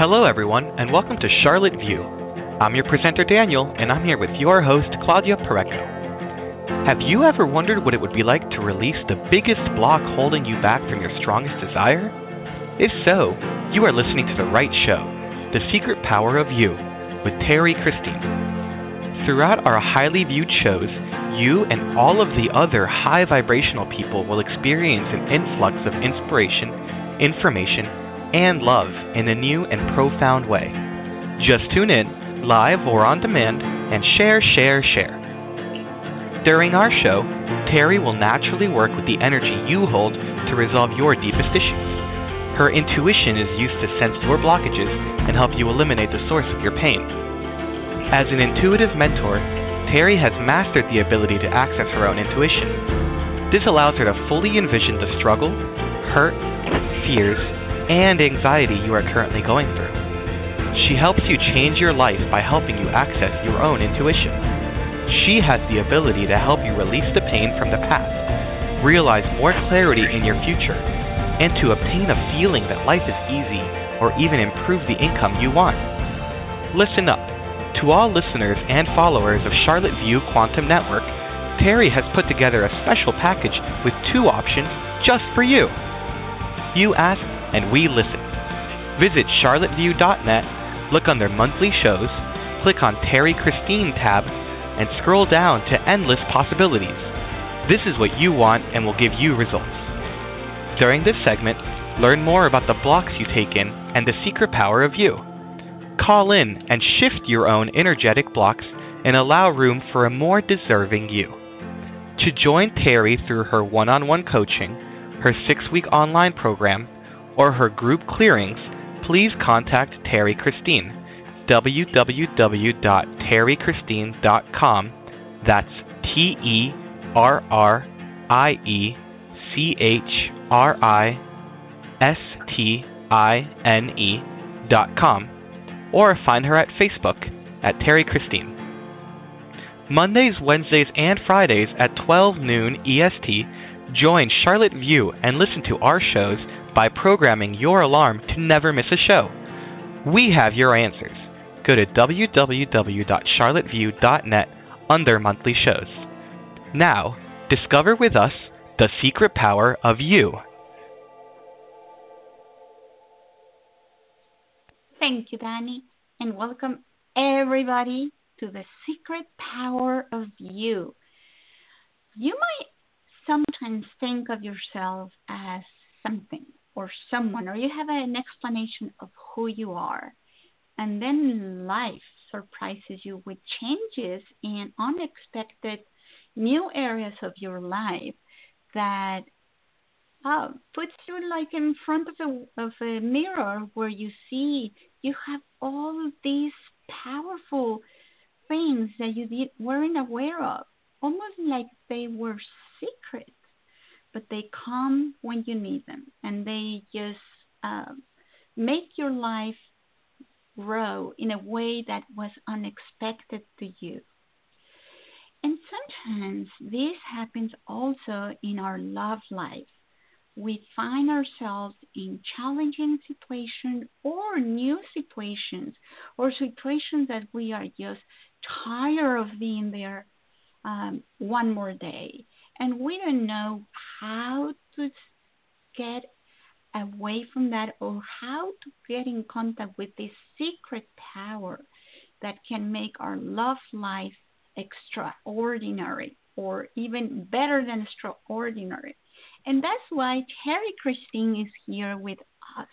Hello, everyone, and welcome to Charlotte View. I'm your presenter, Daniel, and I'm here with your host, Claudia Pureco. Have you ever wondered what it would be like to release the biggest block holding you back from your strongest desire? If so, you are listening to the right show, The Secret Power of You, with Terrie Christine. Throughout our highly viewed shows, you and all of the other high vibrational people will experience an influx of inspiration, information, and love in a new and profound way. Just tune in, live or on demand, and share, share, share. During our show, Terrie will naturally work with the energy you hold to resolve your deepest issues. Her intuition is used to sense your blockages and help you eliminate the source of your pain. As an intuitive mentor, Terrie has mastered the ability to access her own intuition. This allows her to fully envision the struggle, hurt, fears, and anxiety you are currently going through. She helps you change your life by helping you access your own intuition. She has the ability to help you release the pain from the past, realize more clarity in your future, and to obtain a feeling that life is easy or even improve the income you want. Listen up. To all listeners and followers of Charlotte View Quantum Network, Terrie has put together a special package with two options just for you. You ask, and we listen. Visit charlotteview.net, look under monthly shows, click on Terrie Christine tab, and scroll down to endless possibilities. This is what you want and will give you results. During this segment, learn more about the blocks you take in and the secret power of you. Call in and shift your own energetic blocks and allow room for a more deserving you. To join Terrie through her one on one coaching, her six week online program, or her group clearings, please contact Terrie Christine. www.terriechristine.com. That's T E R R I E C H R I S T I N E dot com. Or find her at Facebook at Terrie Christine. Mondays, Wednesdays, and Fridays at 12 noon EST, join Charlotte View and listen to our shows by programming your alarm to never miss a show. We have your answers. Go to www.charlotteview.net under monthly shows. Now, discover with us the secret power of you. Thank you, Danny, and welcome everybody to the secret power of you. You might sometimes think of yourself as something or someone, or you have an explanation of who you are. And then life surprises you with changes and unexpected new areas of your life that uh, puts you like in front of a of a mirror where you see you have all these powerful things that you did, weren't aware of, almost like they were secret but they come when you need them and they just uh, make your life grow in a way that was unexpected to you. And sometimes this happens also in our love life. We find ourselves in challenging situations or new situations or situations that we are just tired of being there um, one more day and we don't know how to get away from that or how to get in contact with this secret power that can make our love life extraordinary or even better than extraordinary. And that's why Terrie Christine is here with us.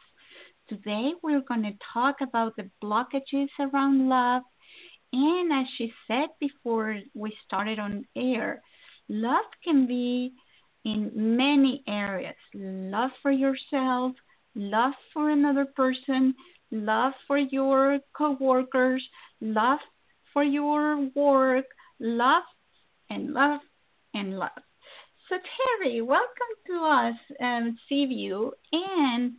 Today we're going to talk about the blockages around love. And as she said before we started on air, Love can be in many areas love for yourself, love for another person, love for your coworkers, love for your work, love and love and love. So, Terrie, welcome to us, um, C View. And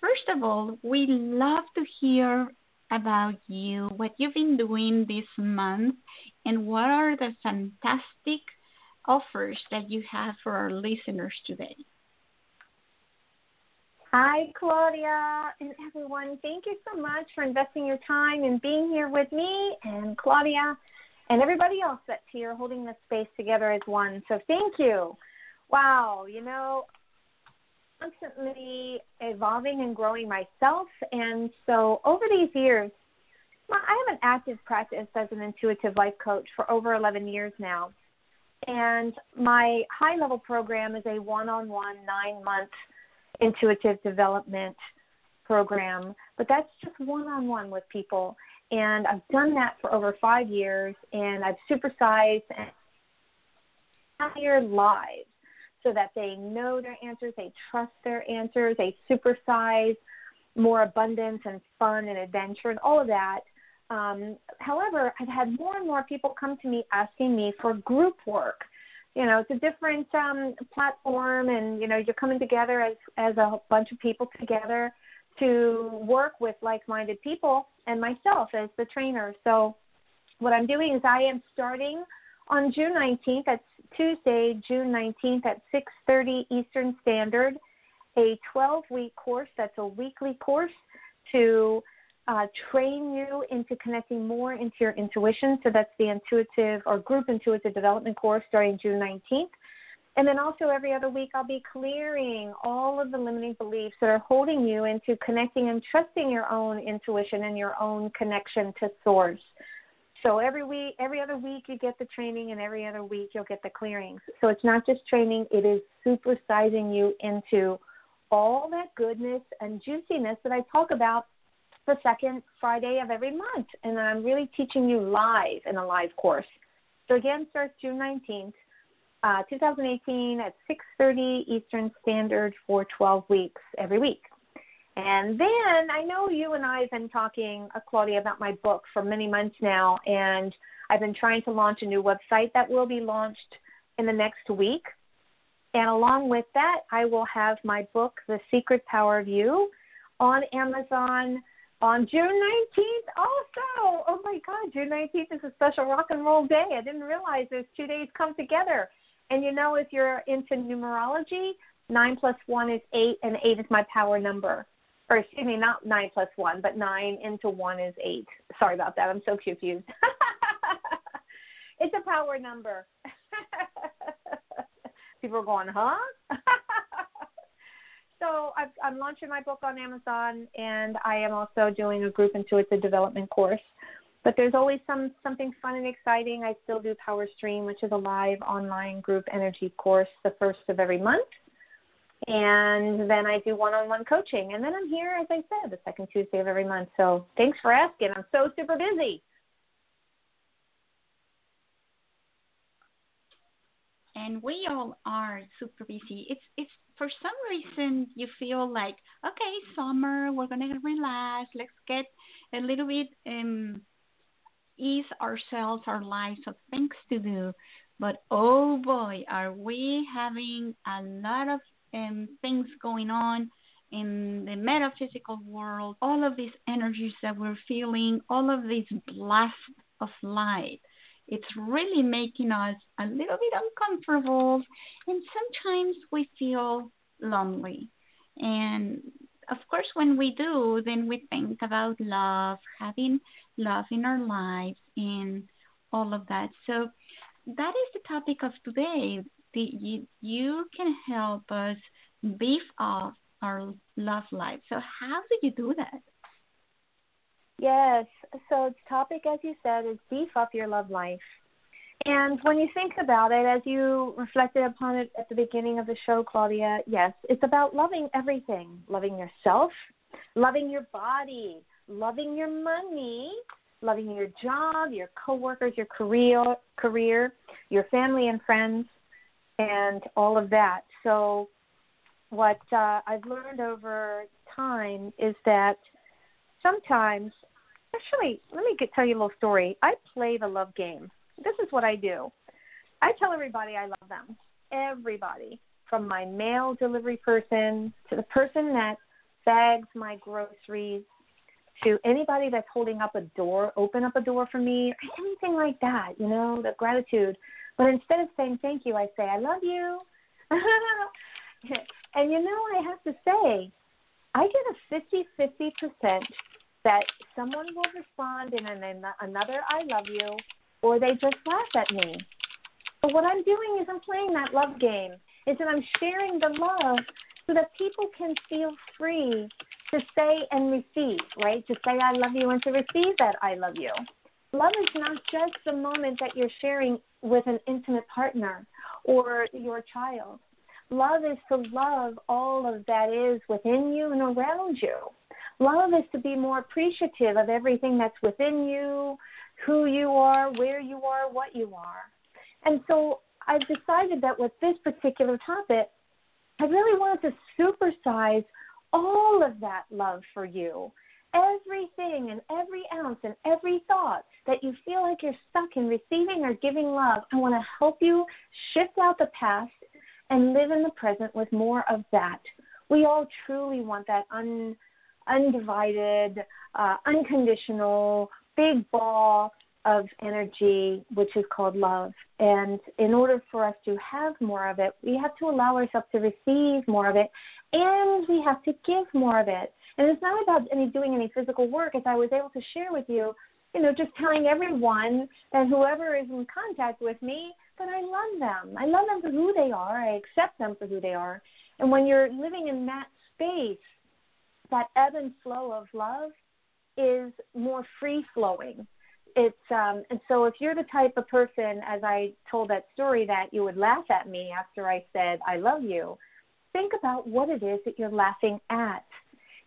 first of all, we love to hear about you, what you've been doing this month, and what are the fantastic offers that you have for our listeners today? Hi, Claudia and everyone. Thank you so much for investing your time and being here with me and Claudia and everybody else that's here holding this space together as one. So thank you. Wow, you know, constantly evolving and growing myself. And so over these years, I have an active practice as an intuitive life coach for over 11 years now. And my high level program is a one on one, nine month intuitive development program, but that's just one on one with people. And I've done that for over five years, and I've supersized entire lives so that they know their answers, they trust their answers, they supersize more abundance and fun and adventure and all of that. Um, however, I've had more and more people come to me asking me for group work. You know it's a different um platform and you know you're coming together as as a bunch of people together to work with like-minded people and myself as the trainer. So what i'm doing is i am starting on june 19th that's tuesday june 19th at 6.30 eastern standard a 12 week course that's a weekly course to uh, train you into connecting more into your intuition. So that's the intuitive or group intuitive development course starting June 19th. And then also every other week, I'll be clearing all of the limiting beliefs that are holding you into connecting and trusting your own intuition and your own connection to source. So every week, every other week, you get the training, and every other week, you'll get the clearings. So it's not just training; it is supersizing you into all that goodness and juiciness that I talk about the second Friday of every month. And I'm really teaching you live in a live course. So again, starts June 19th, uh, 2018 at 6.30 Eastern Standard for 12 weeks every week. And then I know you and I have been talking, uh, Claudia, about my book for many months now, and I've been trying to launch a new website that will be launched in the next week. And along with that, I will have my book, The Secret Power of You, on Amazon on June 19th also. Oh my God, June 19th is a special rock and roll day. I didn't realize those two days come together. And you know, if you're into numerology, 9 plus 1 is 8, and 8 is my power number. Or excuse me, not 9 plus 1, but 9 into 1 is 8. Sorry about that. I'm so confused. it's a power number. People are going, huh? so i am launching my book on Amazon, and I am also doing a group intuitive development course. But there's always some something fun and exciting. I still do Power Stream, which is a live online group energy course, the first of every month. And then I do one-on-one coaching, and then I'm here, as I said, the second Tuesday of every month. So thanks for asking. I'm so super busy. And we all are super busy. It's it's for some reason you feel like okay, summer, we're gonna relax. Let's get a little bit um ease ourselves, our lives of things to do. But oh boy, are we having a lot of um, things going on in the metaphysical world, all of these energies that we're feeling, all of these blasts of light it's really making us a little bit uncomfortable, and sometimes we feel lonely. And of course, when we do, then we think about love, having love in our lives, and all of that. So that is the topic of today. You, you can help us beef up our love life. So how do you do that? Yes. So the topic, as you said, is beef up your love life. And when you think about it, as you reflected upon it at the beginning of the show, Claudia, yes, it's about loving everything loving yourself, loving your body, loving your money, loving your job, your coworkers, your career, career, your family and friends, and all of that. So, what uh, I've learned over time is that sometimes Actually, let me get, tell you a little story. I play the love game. This is what I do. I tell everybody I love them. Everybody, from my mail delivery person to the person that bags my groceries to anybody that's holding up a door, open up a door for me, or anything like that, you know, the gratitude. But instead of saying thank you, I say I love you. and you know, I have to say, I get a 50 50% that someone will respond in an, another I love you or they just laugh at me. But what I'm doing is I'm playing that love game, is that I'm sharing the love so that people can feel free to say and receive, right? To say I love you and to receive that I love you. Love is not just the moment that you're sharing with an intimate partner or your child. Love is to love all of that is within you and around you. Love is to be more appreciative of everything that's within you, who you are, where you are, what you are. And so I've decided that with this particular topic, I really wanted to supersize all of that love for you. Everything and every ounce and every thought that you feel like you're stuck in receiving or giving love, I want to help you shift out the past and live in the present with more of that. We all truly want that un, undivided, uh, unconditional, big ball of energy, which is called love. And in order for us to have more of it, we have to allow ourselves to receive more of it, and we have to give more of it. And it's not about any doing any physical work, as I was able to share with you. You know, just telling everyone that whoever is in contact with me that I love them. I love them for who they are. I accept them for who they are. And when you're living in that space, that ebb and flow of love is more free flowing. It's um and so if you're the type of person as I told that story that you would laugh at me after I said I love you, think about what it is that you're laughing at.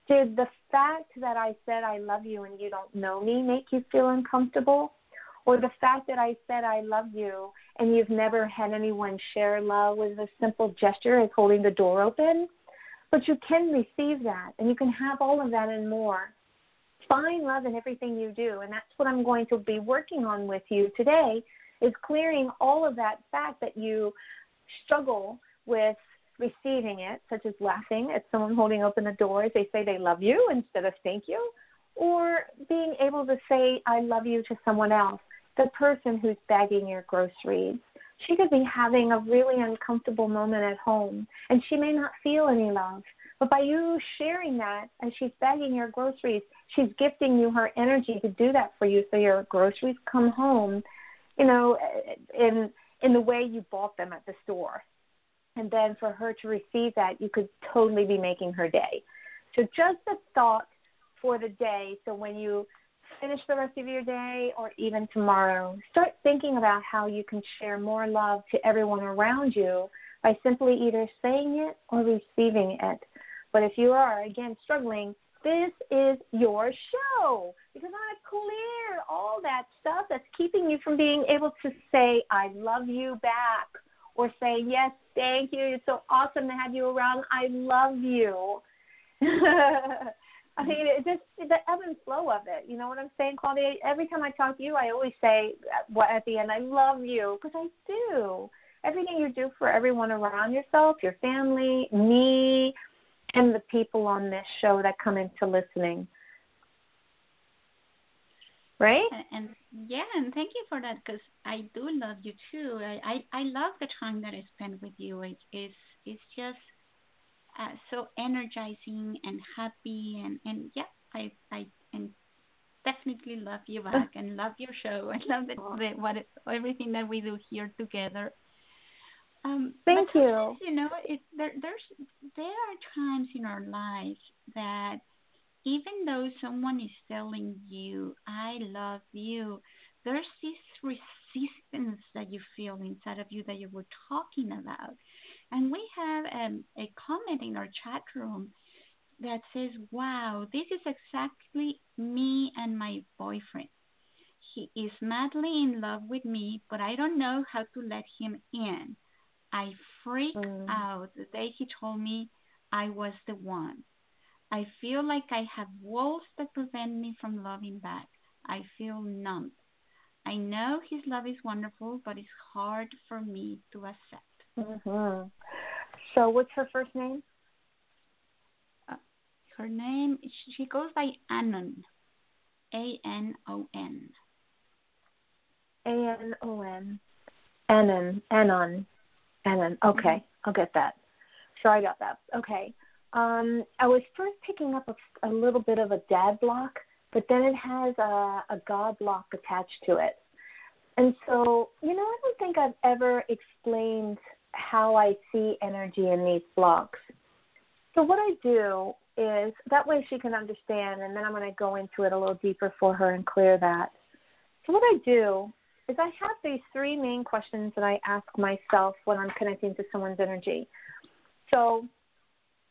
Did the fact that I said I love you and you don't know me make you feel uncomfortable? Or the fact that I said I love you and you've never had anyone share love with a simple gesture as holding the door open? But you can receive that and you can have all of that and more. Find love in everything you do. And that's what I'm going to be working on with you today is clearing all of that fact that you struggle with receiving it, such as laughing at someone holding open the door as they say they love you instead of thank you, or being able to say I love you to someone else, the person who's bagging your groceries. She could be having a really uncomfortable moment at home and she may not feel any love. But by you sharing that as she's bagging your groceries, she's gifting you her energy to do that for you so your groceries come home, you know, in in the way you bought them at the store. And then for her to receive that, you could totally be making her day. So just a thought for the day. So when you finish the rest of your day or even tomorrow, start thinking about how you can share more love to everyone around you by simply either saying it or receiving it. But if you are, again, struggling, this is your show because I clear all that stuff that's keeping you from being able to say, I love you back or say, Yes, thank you. It's so awesome to have you around. I love you. I mean, it just the ebb and flow of it. You know what I'm saying, Claudia? Every time I talk to you, I always say uh, what at the end, I love you because I do. Everything you do for everyone around yourself, your family, me, and the people on this show that come into listening. Right? And, and yeah, and thank you for that because I do love you too. I, I I love the time that I spend with you. It is it's just uh, so energizing and happy and and yeah, I I and definitely love you back and love your show. I love the, the what everything that we do here together. Um, Thank you. You know, it, there, there's there are times in our lives that even though someone is telling you, "I love you," there's this resistance that you feel inside of you that you were talking about. And we have um, a comment in our chat room that says, Wow, this is exactly me and my boyfriend. He is madly in love with me, but I don't know how to let him in. I freaked mm. out the day he told me I was the one. I feel like I have walls that prevent me from loving back. I feel numb. I know his love is wonderful, but it's hard for me to accept. Mm-hmm. So, what's her first name? Uh, her name, she goes by Anon. A N O N. A N O N. Anon. Anon. Anon. Okay, mm-hmm. I'll get that. So I got that. Okay. um, I was first picking up a, a little bit of a dad block, but then it has a, a God block attached to it. And so, you know, I don't think I've ever explained how I see energy in these blocks. So, what I do is that way she can understand, and then I'm going to go into it a little deeper for her and clear that. So, what I do is I have these three main questions that I ask myself when I'm connecting to someone's energy. So,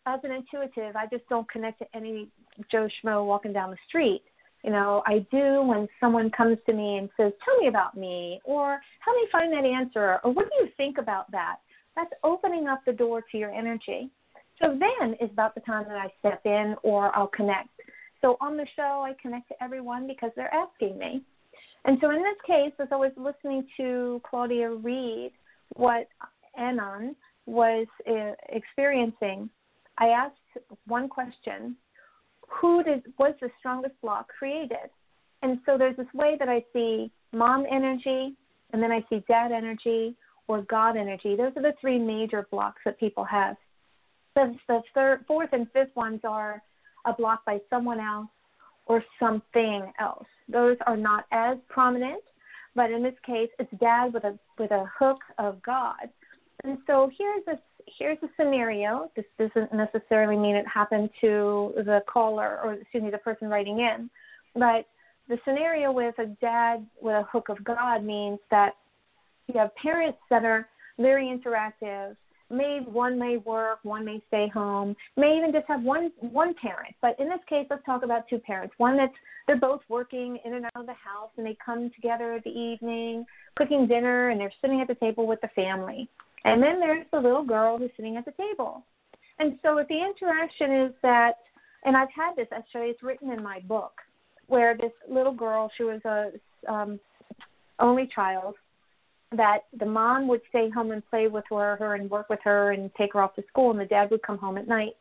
as an intuitive, I just don't connect to any Joe Schmo walking down the street. You know, I do when someone comes to me and says, Tell me about me, or help me find that answer, or what do you think about that? That's opening up the door to your energy. So then is about the time that I step in or I'll connect. So on the show, I connect to everyone because they're asking me. And so in this case, as I was listening to Claudia read what Anon was uh, experiencing, I asked one question Who did, was the strongest block created? And so there's this way that I see mom energy, and then I see dad energy or God energy. Those are the three major blocks that people have. The, the third, fourth, and fifth ones are a block by someone else or something else. Those are not as prominent, but in this case, it's dad with a with a hook of God. And so here's a here's a scenario. This doesn't necessarily mean it happened to the caller or excuse me the person writing in, but the scenario with a dad with a hook of God means that you have parents that are very interactive. May one may work, one may stay home, may even just have one one parent. But in this case, let's talk about two parents. One that's they're both working in and out of the house, and they come together at the evening, cooking dinner, and they're sitting at the table with the family. And then there's the little girl who's sitting at the table. And so if the interaction is that, and I've had this actually, it's written in my book, where this little girl, she was a um, only child, that the mom would stay home and play with her, her and work with her and take her off to school, and the dad would come home at night.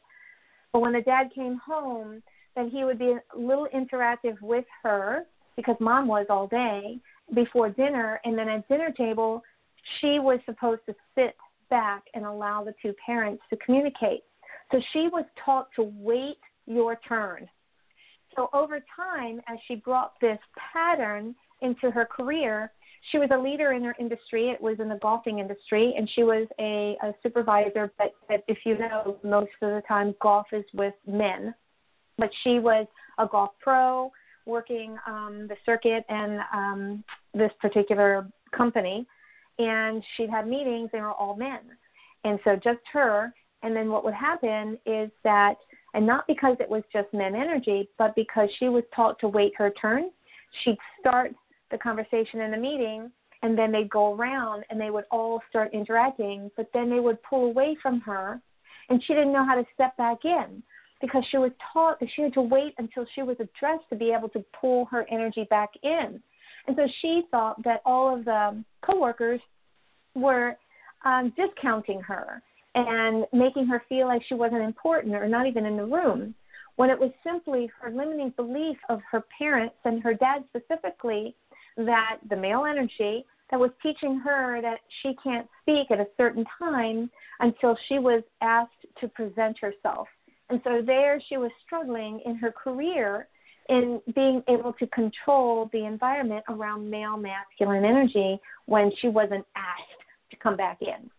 But when the dad came home, then he would be a little interactive with her because mom was all day before dinner, and then at dinner table, she was supposed to sit back and allow the two parents to communicate. So she was taught to wait your turn. So over time, as she brought this pattern into her career, she was a leader in her industry. It was in the golfing industry, and she was a, a supervisor. But, but if you know, most of the time golf is with men. But she was a golf pro, working um, the circuit and um, this particular company, and she'd have meetings. They were all men, and so just her. And then what would happen is that, and not because it was just men energy, but because she was taught to wait her turn, she'd start the conversation in the meeting and then they'd go around and they would all start interacting, but then they would pull away from her and she didn't know how to step back in because she was taught that she had to wait until she was addressed to be able to pull her energy back in. And so she thought that all of the coworkers were um, discounting her and making her feel like she wasn't important or not even in the room when it was simply her limiting belief of her parents and her dad specifically that the male energy that was teaching her that she can't speak at a certain time until she was asked to present herself. And so there she was struggling in her career in being able to control the environment around male masculine energy when she wasn't asked to come back in.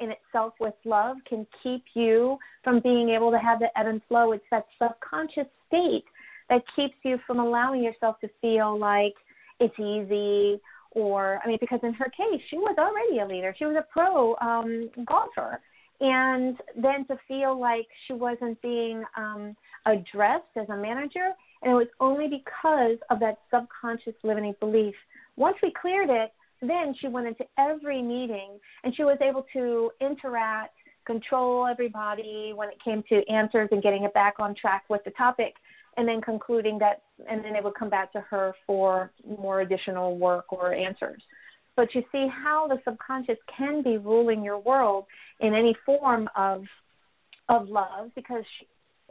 In itself, with love, can keep you from being able to have the ebb and flow. It's that subconscious state that keeps you from allowing yourself to feel like it's easy or I mean because in her case she was already a leader. She was a pro um golfer and then to feel like she wasn't being um addressed as a manager and it was only because of that subconscious limiting belief. Once we cleared it, then she went into every meeting and she was able to interact, control everybody when it came to answers and getting it back on track with the topic and then concluding that, and then it would come back to her for more additional work or answers. But you see how the subconscious can be ruling your world in any form of of love because she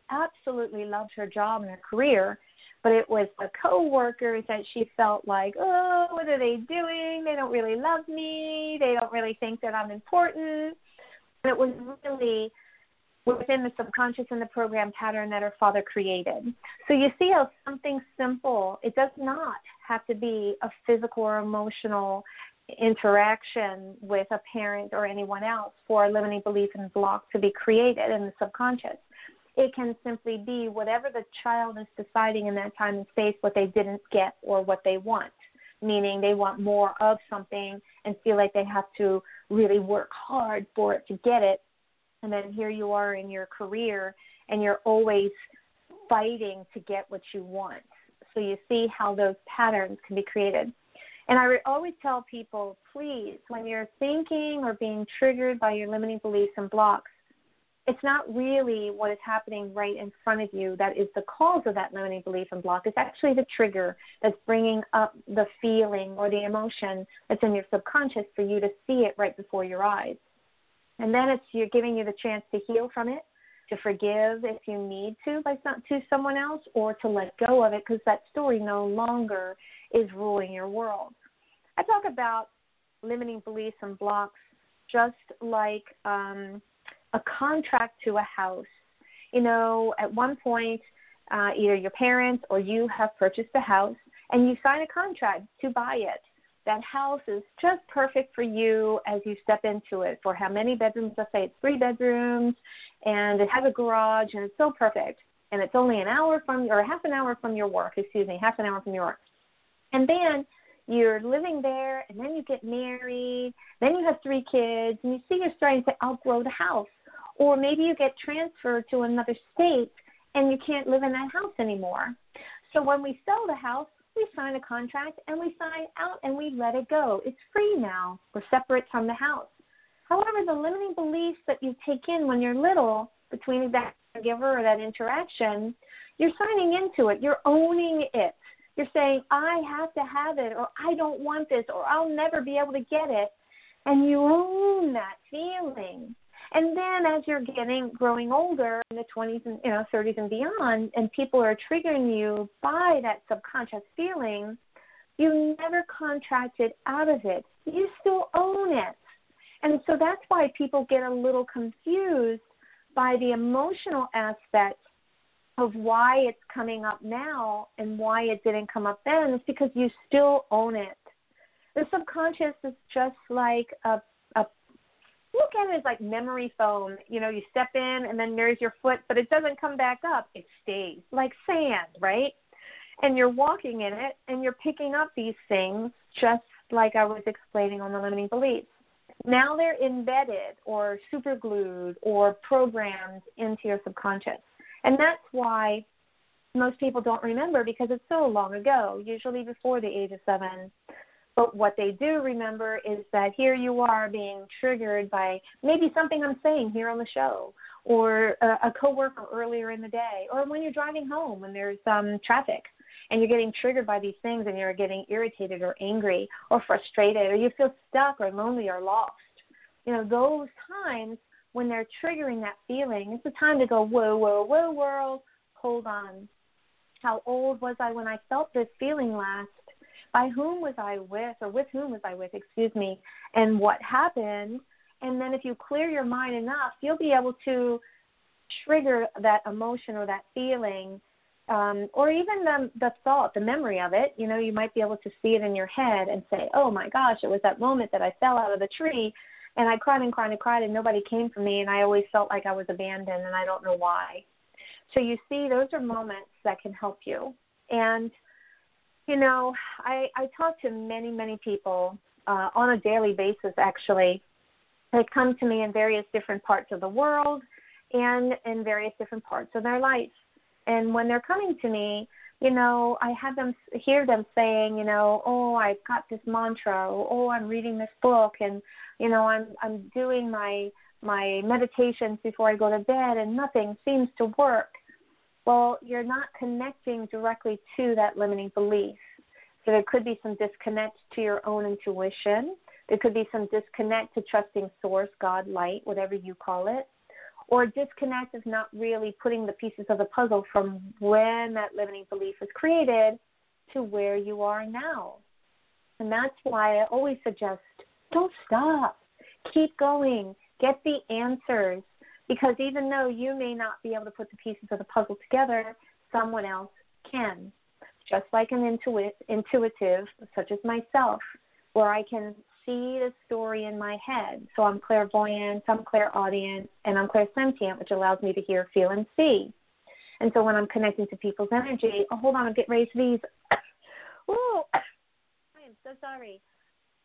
absolutely loved her job and her career, but it was the coworkers that she felt like, oh, what are they doing? They don't really love me. They don't really think that I'm important. And it was really within the subconscious and the program pattern that her father created. So you see how something simple, it does not have to be a physical or emotional interaction with a parent or anyone else for a limiting belief and block to be created in the subconscious. It can simply be whatever the child is deciding in that time and space what they didn't get or what they want, meaning they want more of something and feel like they have to really work hard for it to get it. And then here you are in your career and you're always fighting to get what you want. So you see how those patterns can be created. And I always tell people, please, when you're thinking or being triggered by your limiting beliefs and blocks, it's not really what is happening right in front of you that is the cause of that limiting belief and block. It's actually the trigger that's bringing up the feeling or the emotion that's in your subconscious for you to see it right before your eyes. And then it's you're giving you the chance to heal from it, to forgive if you need to by to someone else, or to let go of it because that story no longer is ruling your world. I talk about limiting beliefs and blocks just like um, a contract to a house. You know, at one point, uh, either your parents or you have purchased a house and you sign a contract to buy it. That house is just perfect for you as you step into it. For how many bedrooms? Let's say it's three bedrooms, and it has a garage, and it's so perfect. And it's only an hour from, or half an hour from your work. Excuse me, half an hour from your work. And then you're living there, and then you get married, then you have three kids, and you see you're starting to outgrow the house. Or maybe you get transferred to another state and you can't live in that house anymore. So when we sell the house, we sign a contract and we sign out and we let it go. It's free now. We're separate from the house. However, the limiting beliefs that you take in when you're little between that giver or that interaction, you're signing into it. You're owning it. You're saying, I have to have it, or I don't want this, or I'll never be able to get it. And you own that feeling. And then as you're getting growing older in the 20s and you know 30s and beyond, and people are triggering you by that subconscious feeling, you never contracted out of it. You still own it. And so that's why people get a little confused by the emotional aspect of why it's coming up now and why it didn't come up then. It's because you still own it. The subconscious is just like a look at it as like memory foam. You know, you step in and then there's your foot, but it doesn't come back up. It stays like sand, right? And you're walking in it and you're picking up these things just like I was explaining on the limiting beliefs. Now they're embedded or superglued or programmed into your subconscious. And that's why most people don't remember because it's so long ago, usually before the age of seven. But what they do remember is that here you are being triggered by maybe something I'm saying here on the show, or a, a coworker earlier in the day, or when you're driving home when there's um, traffic and you're getting triggered by these things and you're getting irritated or angry or frustrated or you feel stuck or lonely or lost. You know, those times when they're triggering that feeling, it's the time to go, whoa, whoa, whoa, world, hold on. How old was I when I felt this feeling last? By whom was I with, or with whom was I with, excuse me, and what happened. And then if you clear your mind enough, you'll be able to trigger that emotion or that feeling, um, or even the, the thought, the memory of it. You know, you might be able to see it in your head and say, oh my gosh, it was that moment that I fell out of the tree and I cried and cried and cried and nobody came for me and I always felt like I was abandoned and I don't know why. So you see, those are moments that can help you. And you know, I, I talk to many, many people uh, on a daily basis, actually. They come to me in various different parts of the world and in various different parts of their life. And when they're coming to me, you know, I have them hear them saying, you know, oh, I've got this mantra, oh, I'm reading this book, and you know, I'm I'm doing my my meditations before I go to bed, and nothing seems to work well, you're not connecting directly to that limiting belief. So there could be some disconnect to your own intuition. There could be some disconnect to trusting source, God, light, whatever you call it. Or disconnect of not really putting the pieces of the puzzle from when that limiting belief was created to where you are now. And that's why I always suggest don't stop. Keep going. Get the answers because even though you may not be able to put the pieces of the puzzle together, someone else can. Just like an intuit, intuitive, such as myself, where I can see the story in my head. So I'm clairvoyant, I'm clairaudient, and I'm clairsentient, which allows me to hear, feel, and see. And so when I'm connecting to people's energy, oh, hold on, I'm getting ready to these. oh, I am so sorry.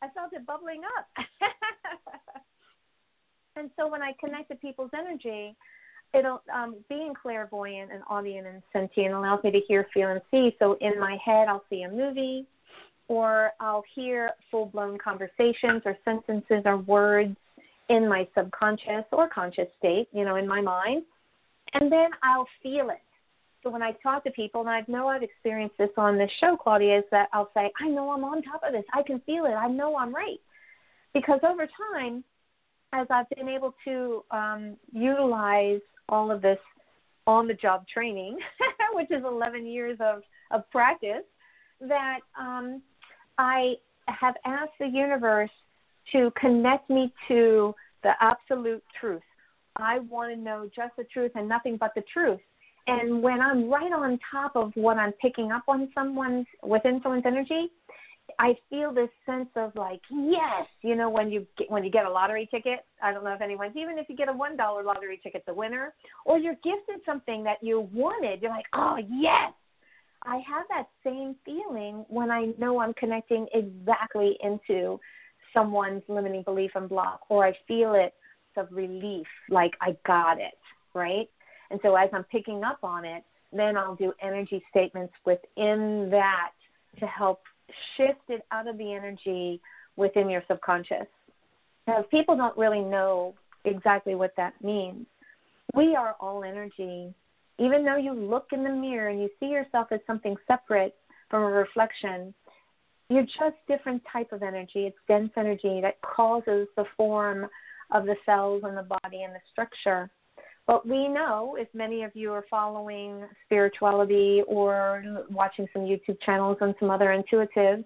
I felt it bubbling up. and so when I connect to people's energy, it'll um, being clairvoyant and audient and sentient allows me to hear, feel, and see. So in my head, I'll see a movie, or I'll hear full blown conversations or sentences or words in my subconscious or conscious state, you know, in my mind, and then I'll feel it. So when I talk to people, and I know I've experienced this on this show, Claudia, is that I'll say, I know I'm on top of this. I can feel it. I know I'm right. Because over time, as I've been able to um, utilize all of this on the job training, which is 11 years of, of practice, that um, I have asked the universe to connect me to the absolute truth. I want to know just the truth and nothing but the truth. And when I'm right on top of what I'm picking up on someone's within someone's energy, I feel this sense of like yes, you know when you get, when you get a lottery ticket. I don't know if anyone's even if you get a one dollar lottery ticket, the winner, or you're gifted something that you wanted. You're like, oh yes. I have that same feeling when I know I'm connecting exactly into someone's limiting belief and block, or I feel it of relief, like I got it, right? And so as I'm picking up on it, then I'll do energy statements within that to help shift it out of the energy within your subconscious. Now, people don't really know exactly what that means, we are all energy. Even though you look in the mirror and you see yourself as something separate from a reflection, you're just different type of energy. It's dense energy that causes the form of the cells and the body and the structure. But we know, if many of you are following spirituality or watching some YouTube channels and some other intuitives,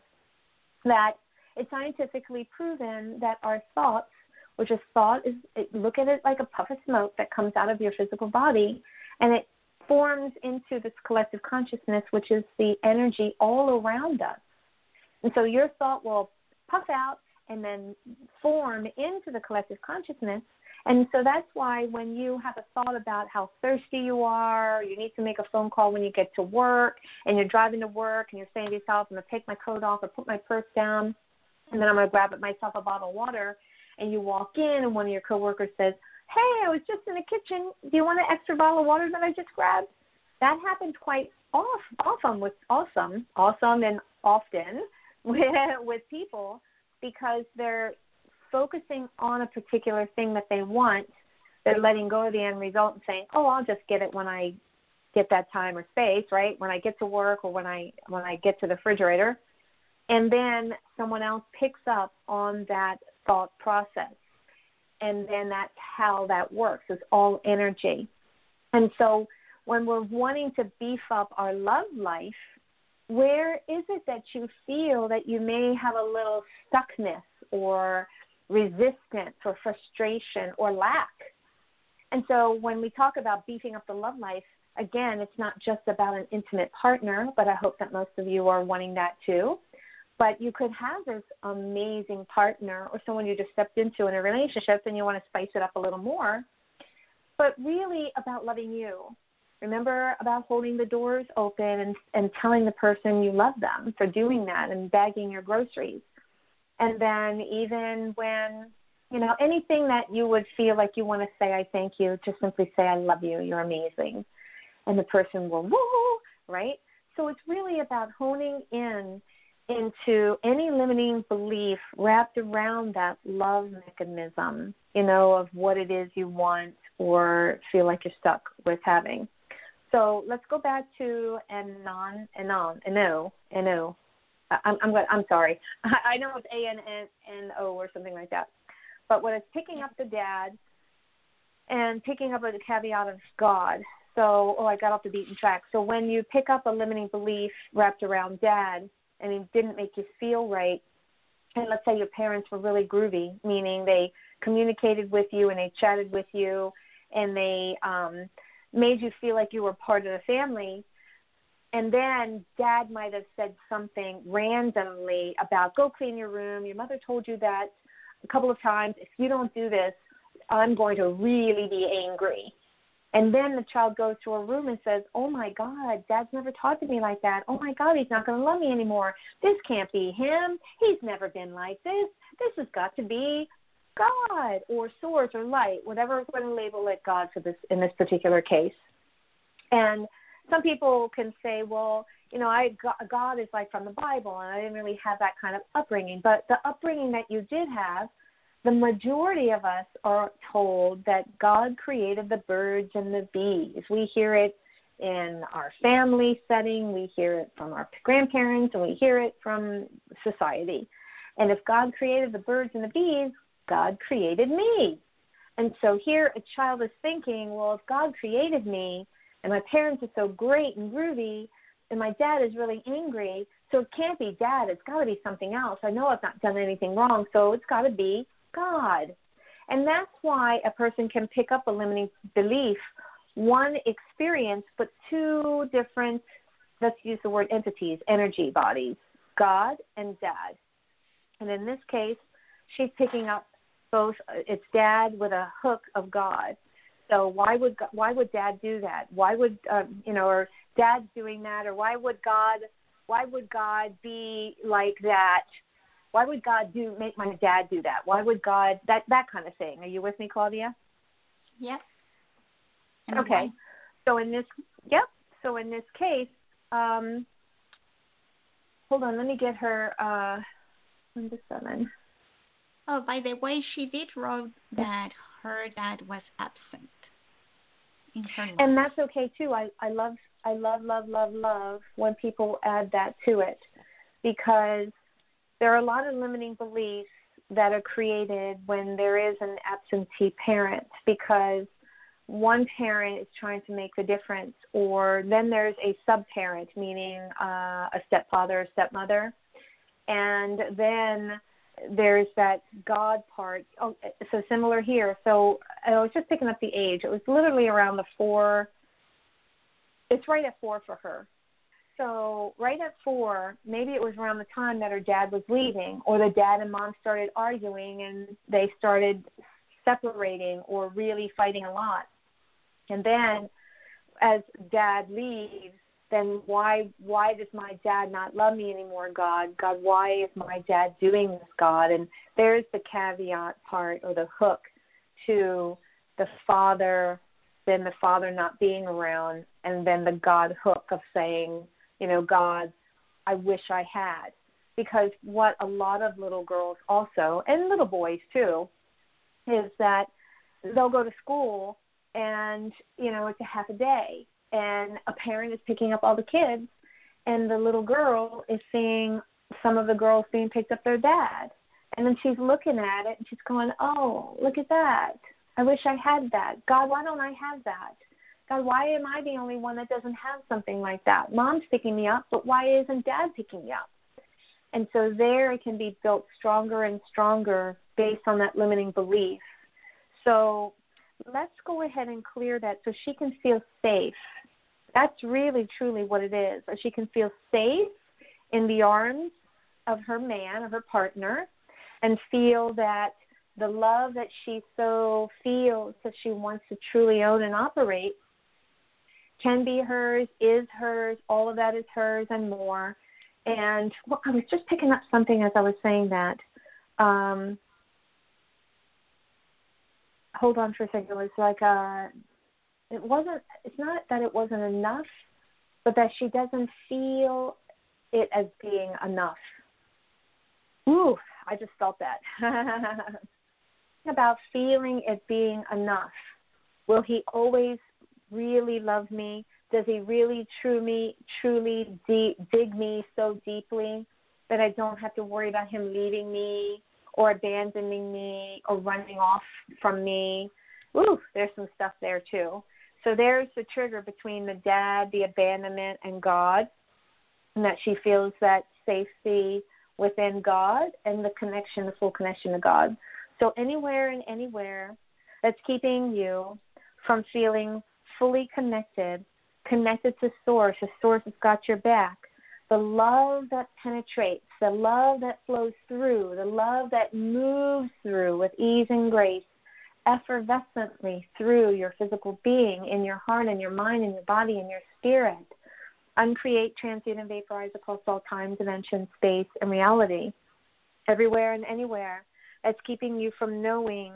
that it's scientifically proven that our thoughts, which is thought, is look at it like a puff of smoke that comes out of your physical body, and it forms into this collective consciousness, which is the energy all around us. And so your thought will puff out and then form into the collective consciousness and so that's why when you have a thought about how thirsty you are, you need to make a phone call when you get to work, and you're driving to work, and you're saying to yourself, I'm going to take my coat off or put my purse down, and then I'm going to grab myself a bottle of water, and you walk in, and one of your coworkers says, Hey, I was just in the kitchen. Do you want an extra bottle of water that I just grabbed? That happens quite often with awesome, awesome, and often with, with people because they're focusing on a particular thing that they want, they're letting go of the end result and saying, "Oh, I'll just get it when I get that time or space, right? When I get to work or when I when I get to the refrigerator." And then someone else picks up on that thought process. And then that's how that works. It's all energy. And so when we're wanting to beef up our love life, where is it that you feel that you may have a little stuckness or resistance or frustration or lack. And so when we talk about beefing up the love life, again, it's not just about an intimate partner, but I hope that most of you are wanting that too. But you could have this amazing partner or someone you just stepped into in a relationship and you want to spice it up a little more. But really about loving you. Remember about holding the doors open and, and telling the person you love them for doing that and bagging your groceries and then even when, you know, anything that you would feel like you want to say, I thank you, just simply say, I love you, you're amazing. And the person will, woo, right? So it's really about honing in into any limiting belief wrapped around that love mechanism, you know, of what it is you want or feel like you're stuck with having. So let's go back to Anon, Anon, Ano, Ano, I'm I'm, I'm sorry. I know it's A N N O or something like that. But when it's picking up the dad and picking up a caveat of God. So, oh, I got off the beaten track. So when you pick up a limiting belief wrapped around dad and it didn't make you feel right, and let's say your parents were really groovy, meaning they communicated with you and they chatted with you and they um made you feel like you were part of the family and then dad might have said something randomly about go clean your room. Your mother told you that a couple of times. If you don't do this i'm going to really be angry. And then the child goes to her room and says oh my god dad's never talked to me like that. Oh my god he's not going to love me anymore. This can't be him. He's never been like this. This has got to be god or source or light whatever we're going to label it god for this in this particular case. And some people can say, well, you know, I God is like from the Bible, and I didn't really have that kind of upbringing. But the upbringing that you did have, the majority of us are told that God created the birds and the bees. We hear it in our family setting, we hear it from our grandparents, and we hear it from society. And if God created the birds and the bees, God created me. And so here a child is thinking, well, if God created me, and my parents are so great and groovy and my dad is really angry. So it can't be dad it's got to be something else. I know i've not done anything wrong so it's got to be god. And that's why a person can pick up a limiting belief one experience but two different let's use the word entities energy bodies god and dad. And in this case she's picking up both uh, it's dad with a hook of god so why would why would dad do that? Why would uh, you know or dad's doing that or why would god why would god be like that? Why would god do make my dad do that? Why would god that that kind of thing. Are you with me claudia? Yep okay. So in this yep. So in this case um hold on. Let me get her uh number seven. Oh by the way she did wrote that her dad was absent and that's okay too. I, I love I love love love love when people add that to it because there are a lot of limiting beliefs that are created when there is an absentee parent because one parent is trying to make the difference or then there's a sub parent meaning uh, a stepfather or stepmother and then there's that God part. Oh, so similar here. So I was just picking up the age. It was literally around the four. It's right at four for her. So right at four, maybe it was around the time that her dad was leaving, or the dad and mom started arguing and they started separating or really fighting a lot. And then as dad leaves, then why why does my dad not love me anymore god? God why is my dad doing this god? And there's the caveat part or the hook to the father then the father not being around and then the god hook of saying you know god i wish i had. Because what a lot of little girls also and little boys too is that they'll go to school and you know it's a half a day and a parent is picking up all the kids and the little girl is seeing some of the girls being picked up their dad. And then she's looking at it and she's going oh look at that. I wish i had that. God why don't i have that? God why am i the only one that doesn't have something like that? Mom's picking me up but why isn't dad picking me up? And so there it can be built stronger and stronger based on that limiting belief. So let's go ahead and clear that so she can feel safe that's really, truly what it is. She can feel safe in the arms of her man or her partner and feel that the love that she so feels that she wants to truly own and operate can be hers, is hers, all of that is hers and more. And well, I was just picking up something as I was saying that. Um, hold on for a second. It was like uh, it wasn't it's not that it wasn't enough but that she doesn't feel it as being enough. Ooh i just felt that. About feeling it being enough. Will he always really love me? Does he really truly truly dig me so deeply that i don't have to worry about him leaving me or abandoning me or running off from me? Ooh there's some stuff there too so there's the trigger between the dad, the abandonment, and God, and that she feels that safety within God and the connection, the full connection to God. So, anywhere and anywhere that's keeping you from feeling fully connected, connected to Source, the Source has got your back, the love that penetrates, the love that flows through, the love that moves through with ease and grace, effervescently through your physical being, in your heart and your mind and your body and your spirit. Uncreate, transmute, and vaporize across all time, dimension, space, and reality. Everywhere and anywhere. That's keeping you from knowing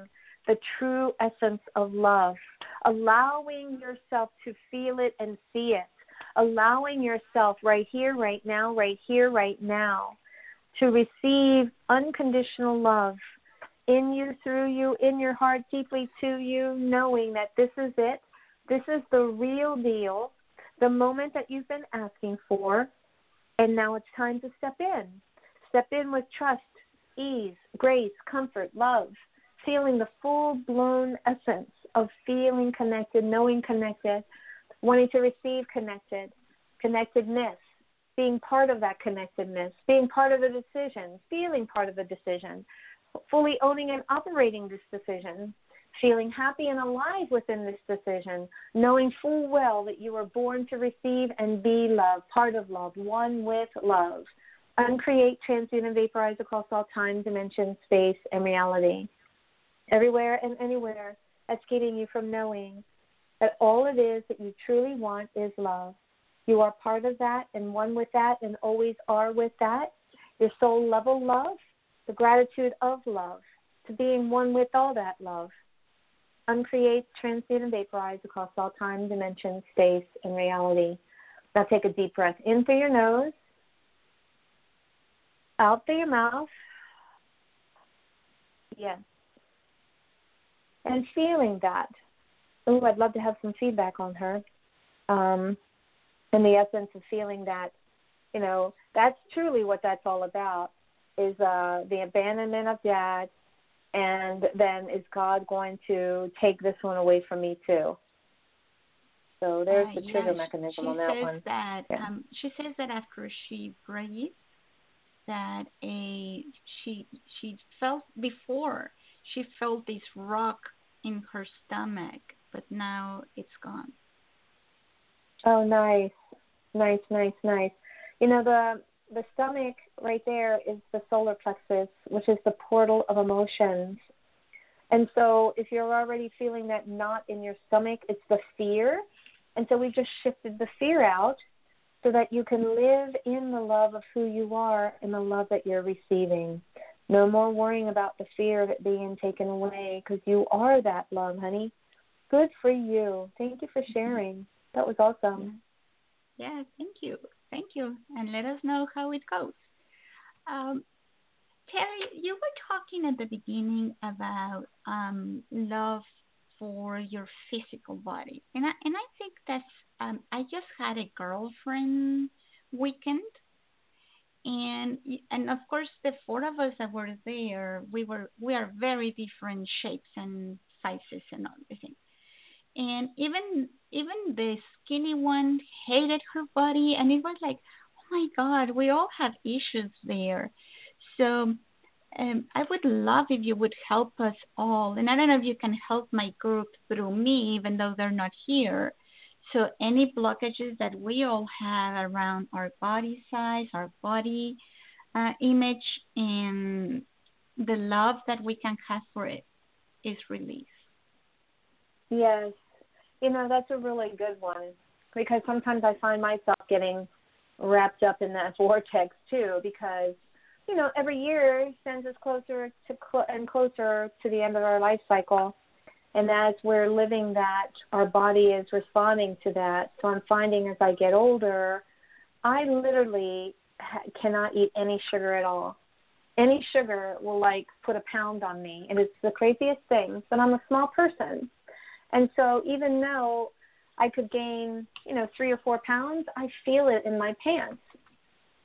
the true essence of love, allowing yourself to feel it and see it, allowing yourself right here, right now, right here, right now, to receive unconditional love in you, through you, in your heart, deeply to you, knowing that this is it. This is the real deal, the moment that you've been asking for, and now it's time to step in. Step in with trust, ease, grace, comfort, love, feeling the full blown essence of feeling connected, knowing connected, wanting to receive connected, connectedness, being part of that connectedness, being part of the decision, feeling part of the decision, fully owning and operating this decision, feeling happy and alive within this decision, knowing full well that you were born to receive and be love, part of love, one with love. Uncreate, transmute, and vaporize across all time, dimension, space, and reality. Everywhere and anywhere keeping you from knowing that all it is that you truly want is love. You are part of that and one with that and always are with that. Your soul level love the gratitude of love, to being one with all that love. Uncreate, transmute, and vaporize across all time, dimension, space, and reality. Now take a deep breath in through your nose, out through your mouth. Yes. And feeling that. Oh, I'd love to have some feedback on her. Um, and the essence of feeling that, you know, that's truly what that's all about is uh, the abandonment of dad, and then is God going to take this one away from me too? So there's uh, the trigger yeah, mechanism on that one. That, yeah. um, she says that after she breathed, that a she she felt before she felt this rock in her stomach, but now it's gone. Oh, nice, nice, nice, nice. You know the the stomach right there is the solar plexus, which is the portal of emotions. And so if you're already feeling that knot in your stomach, it's the fear. And so we've just shifted the fear out so that you can live in the love of who you are and the love that you're receiving. No more worrying about the fear of it being taken away because you are that love, honey. Good for you. Thank you for sharing. That was awesome. Yeah, thank you. Thank you. And let us know how it goes. Um, Terrie, you were talking at the beginning about um, love for your physical body, and I and I think that's um, I just had a girlfriend weekend, and and of course the four of us that were there, we were we are very different shapes and sizes and all everything, and even even the skinny one hated her body, and it was like, oh my God, we all have issues there. So um, I would love if you would help us all. And I don't know if you can help my group through me, even though they're not here. So any blockages that we all have around our body size, our body uh, image, and the love that we can have for it is released. Yes, you know that's a really good one because sometimes I find myself getting wrapped up in that vortex too because you know every year sends us closer to cl- and closer to the end of our life cycle. And as we're living that our body is responding to that. So i'm finding as i get older i literally ha- cannot eat any sugar at all. Any sugar will like put a pound on me and it's the craziest thing but i'm a small person and so even though I could gain, you know, three or four pounds, I feel it in my pants.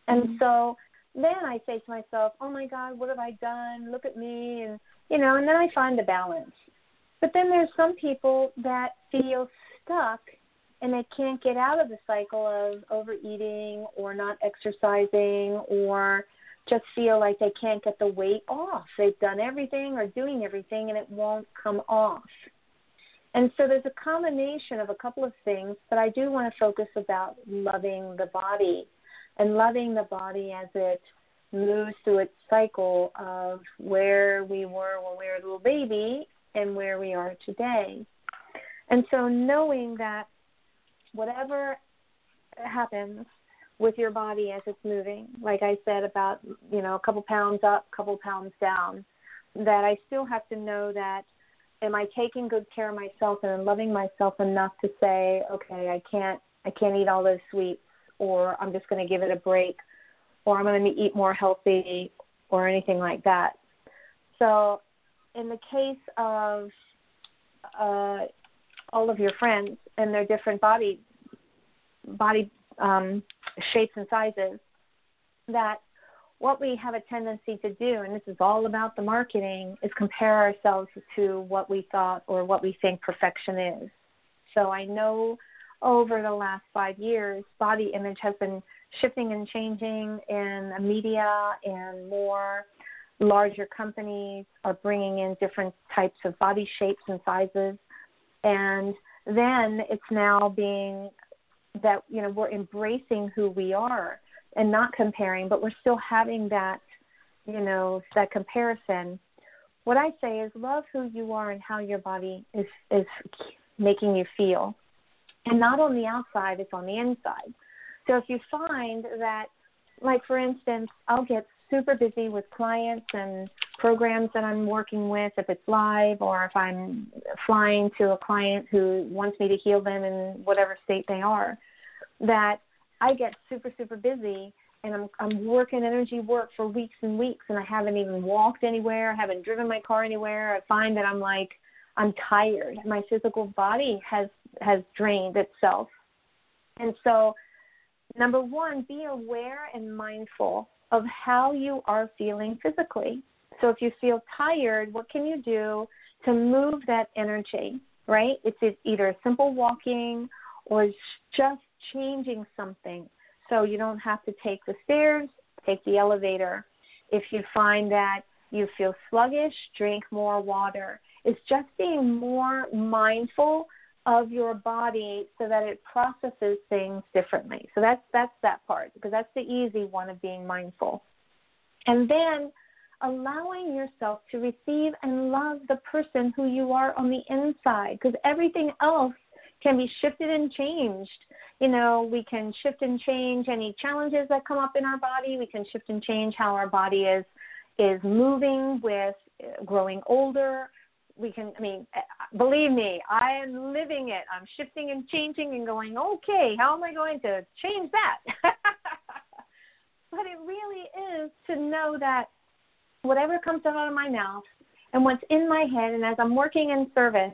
And mm-hmm. so then I say to myself, oh my God, what have I done? Look at me. And, you know, and then I find the balance. But then there's some people that feel stuck and they can't get out of the cycle of overeating or not exercising or just feel like they can't get the weight off. They've done everything or doing everything and it won't come off. And so there's a combination of a couple of things, but I do want to focus about loving the body and loving the body as it moves through its cycle of where we were when we were a little baby and where we are today. And so knowing that whatever happens with your body as it's moving, like I said about, you know, a couple pounds up, couple pounds down, that I still have to know that am I taking good care of myself and loving myself enough to say, okay, I can't I can't eat all those sweets or I'm just going to give it a break or I'm going to eat more healthy or anything like that. So, in the case of uh, all of your friends and their different body body um, shapes and sizes, that what we have a tendency to do, and this is all about the marketing, is compare ourselves to what we thought or what we think perfection is. So I know over the last five years, body image has been shifting and changing in the media, and more larger companies are bringing in different types of body shapes and sizes. And then it's now being that, you know, we're embracing who we are and not comparing, but we're still having that, you know, that comparison. What I say is love who you are and how your body is is making you feel. And not on the outside, it's on the inside. So if you find that, like for instance, I'll get super busy with clients and programs that I'm working with, if it's live or if I'm flying to a client who wants me to heal them in whatever state they are, that I get super, super busy and I'm I'm working energy work for weeks and weeks and I haven't even walked anywhere, I haven't driven my car anywhere. I find that I'm like I'm tired. My physical body has has drained itself. And so Number one, be aware and mindful of how you are feeling physically. So if you feel tired, what can you do to move that energy, right? It's either simple walking or just changing something. So you don't have to take the stairs, take the elevator. If you find that you feel sluggish, drink more water. It's just being more mindful of your body so that it processes things differently. So that's that's that part because that's the easy one of being mindful. And then allowing yourself to receive and love the person who you are on the inside because everything else can be shifted and changed. You know, we can shift and change any challenges that come up in our body. We can shift and change how our body is is moving with growing older we can i mean eh, believe me i am living it i'm shifting and changing and going okay how am i going to change that but it really is to know that whatever comes out of my mouth and what's in my head and as i'm working in service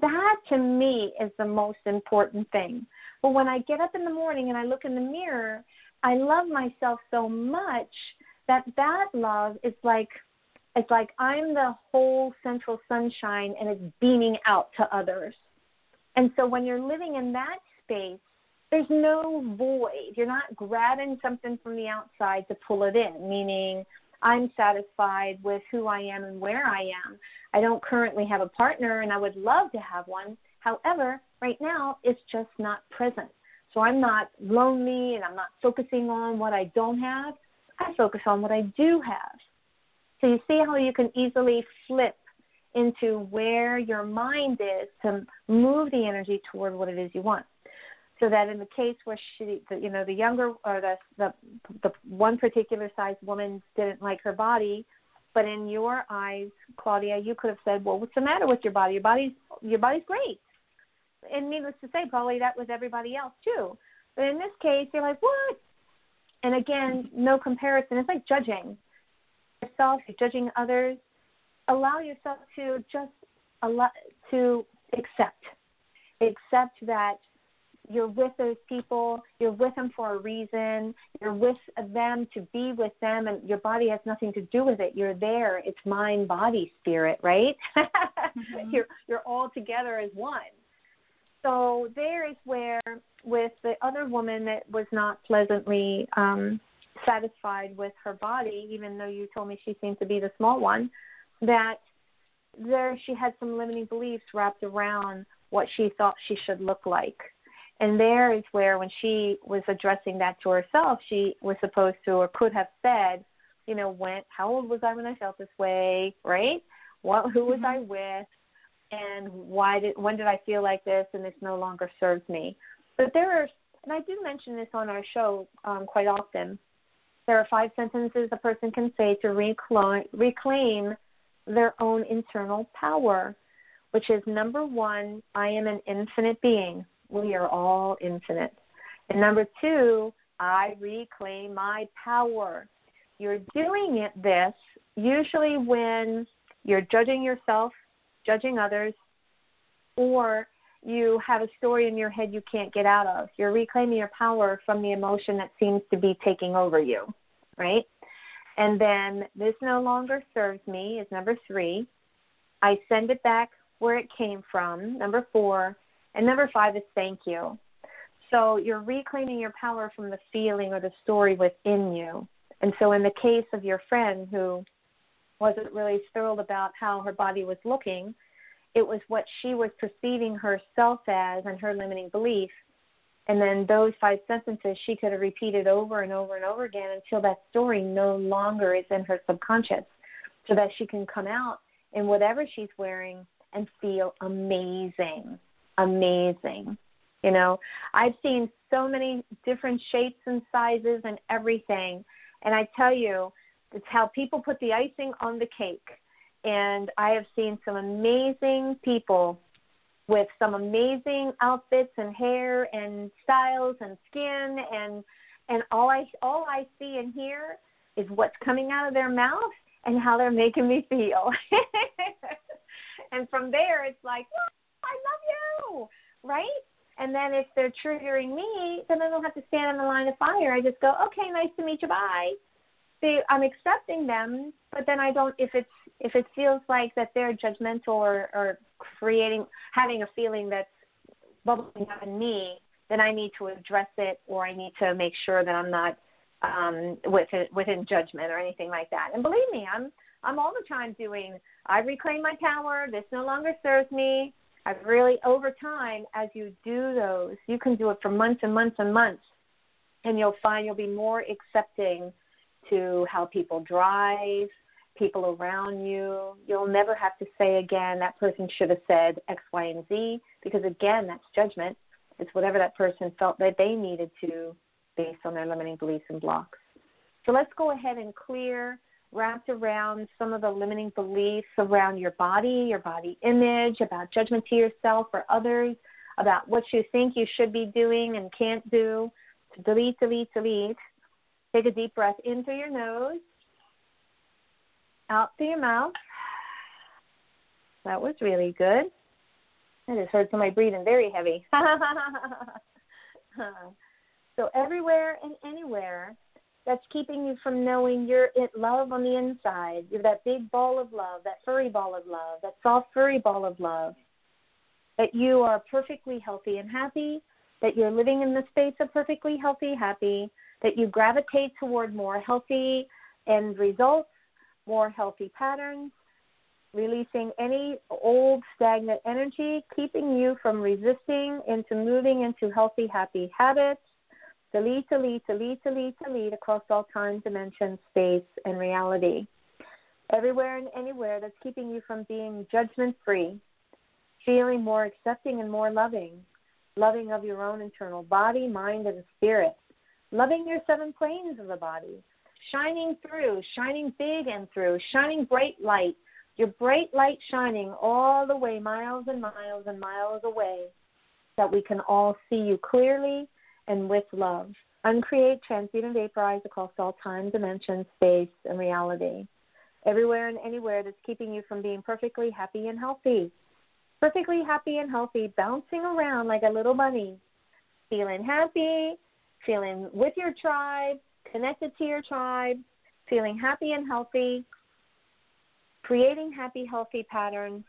that to me is the most important thing but when i get up in the morning and i look in the mirror i love myself so much that that love is like it's like I'm the whole central sunshine and it's beaming out to others. And so when you're living in that space, there's no void. You're not grabbing something from the outside to pull it in, meaning I'm satisfied with who I am and where I am. I don't currently have a partner and I would love to have one. However, right now it's just not present. So I'm not lonely and I'm not focusing on what I don't have. I focus on what I do have. So you see how you can easily flip into where your mind is to move the energy toward what it is you want. So that in the case where she, the, you know, the younger or the, the the one particular size woman didn't like her body, but in your eyes, Claudia, you could have said, "Well, what's the matter with your body? Your body's your body's great." And needless to say, probably that was everybody else too. But in this case, you're like, "What?" And again, no comparison. It's like judging yourself, judging others, allow yourself to just allow to accept. Accept that you're with those people, you're with them for a reason, you're with them to be with them, and your body has nothing to do with it. You're there. It's mind, body, spirit, right? mm-hmm. You're you're all together as one. So there is where, with the other woman that was not pleasantly um, satisfied with her body, even though you told me she seemed to be the small one, that there she had some limiting beliefs wrapped around what she thought she should look like. And there is where, when she was addressing that to herself, she was supposed to or could have said, you know, when how old was I when I felt this way, right? What who was mm-hmm. I with, and why did when did I feel like this, and this no longer serves me. But there are, and I do mention this on our show um, quite often. There are five sentences a person can say to reclaim, reclaim their own internal power, which is number one, I am an infinite being. We are all infinite. And number two, I reclaim my power. You're doing it this usually when you're judging yourself, judging others, or you have a story in your head you can't get out of. You're reclaiming your power from the emotion that seems to be taking over you, right? And then this no longer serves me is number three. I send it back where it came from, number four. And number five is thank you. So you're reclaiming your power from the feeling or the story within you. And so, in the case of your friend who wasn't really thrilled about how her body was looking, it was what she was perceiving herself as and her limiting belief. And then those five sentences she could have repeated over and over and over again until that story no longer is in her subconscious so that she can come out in whatever she's wearing and feel amazing. Amazing. You know, I've seen so many different shapes and sizes and everything. And I tell you, it's how people put the icing on the cake. And I have seen some amazing people with some amazing outfits and hair and styles and skin and and all I all I see and hear is what's coming out of their mouth and how they're making me feel. and from there it's like, oh, I love you, right? And then if they're triggering me, then I don't have to stand in the line of fire. I just go, okay, nice to meet you, bye they I'm accepting them, but then I don't if it's if it feels like that they're judgmental or, or creating having a feeling that's bubbling up in me, then I need to address it or I need to make sure that I'm not um with it, within judgment or anything like that. And believe me, I'm I'm all the time doing I reclaim my power, this no longer serves me. I've really over time as you do those, you can do it for months and months and months and you'll find you'll be more accepting to how people drive, people around you. You'll never have to say again, that person should have said X, Y, and Z, because again, that's judgment. It's whatever that person felt that they needed to based on their limiting beliefs and blocks. So let's go ahead and clear, wrapped around some of the limiting beliefs around your body, your body image, about judgment to yourself or others, about what you think you should be doing and can't do. To delete, delete, delete. Take a deep breath in through your nose, out through your mouth. That was really good. I just heard somebody breathing very heavy. so, everywhere and anywhere that's keeping you from knowing you're love on the inside, you're that big ball of love, that furry ball of love, that soft furry ball of love, that you are perfectly healthy and happy, that you're living in the space of perfectly healthy, happy, that you gravitate toward more healthy end results, more healthy patterns, releasing any old stagnant energy, keeping you from resisting into moving into healthy, happy habits. Delete, delete, delete, delete, delete across all time, dimension, space, and reality. Everywhere and anywhere that's keeping you from being judgment free, feeling more accepting and more loving, loving of your own internal body, mind, and spirit loving your seven planes of the body, shining through, shining big and through, shining bright light, your bright light shining all the way, miles and miles and miles away, that we can all see you clearly and with love. Uncreate, transmute, and vaporize across all time, dimension, space, and reality. Everywhere and anywhere that's keeping you from being perfectly happy and healthy. Perfectly happy and healthy, bouncing around like a little bunny, feeling happy, feeling with your tribe, connected to your tribe, feeling happy and healthy, creating happy, healthy patterns,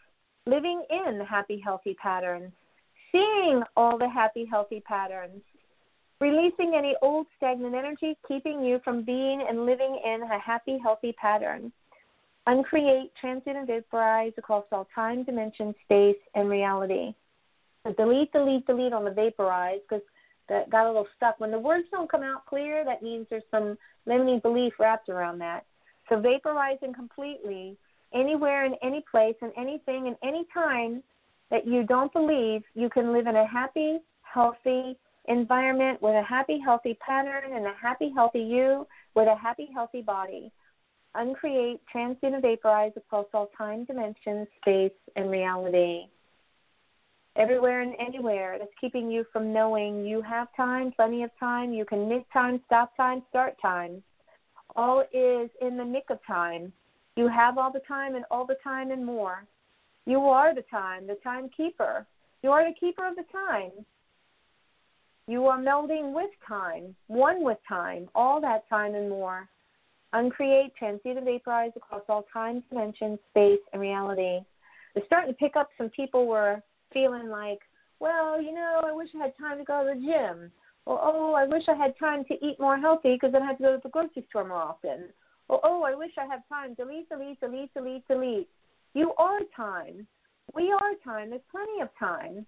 living in happy, healthy patterns, seeing all the happy, healthy patterns, releasing any old stagnant energy keeping you from being and living in a happy, healthy pattern. Uncreate, transmute, and vaporize across all time, dimension, space, and reality. So delete, delete, delete on the vaporize because that got a little stuck. When the words don't come out clear, that means there's some limiting belief wrapped around that. So vaporizing completely anywhere in any place and anything and any time that you don't believe you can live in a happy, healthy environment with a happy, healthy pattern and a happy, healthy you with a happy, healthy body. Uncreate, transmute, and vaporize across all time, dimensions, space, and reality. Everywhere and anywhere that's keeping you from knowing you have time, plenty of time, you can miss time, stop time, start time. All is in the nick of time. You have all the time and all the time and more. You are the time, the timekeeper. You are the keeper of the time. You are melding with time, one with time, all that time and more. Uncreate, transmute, and vaporize across all time, dimensions, space, and reality. We're starting to pick up some people were feeling like, well, you know, I wish I had time to go to the gym. Or, oh, I wish I had time to eat more healthy because then I have to go to the grocery store more often. Or, oh, I wish I had time. Delete, delete, delete, delete, delete. You are time. We are time. There's plenty of time.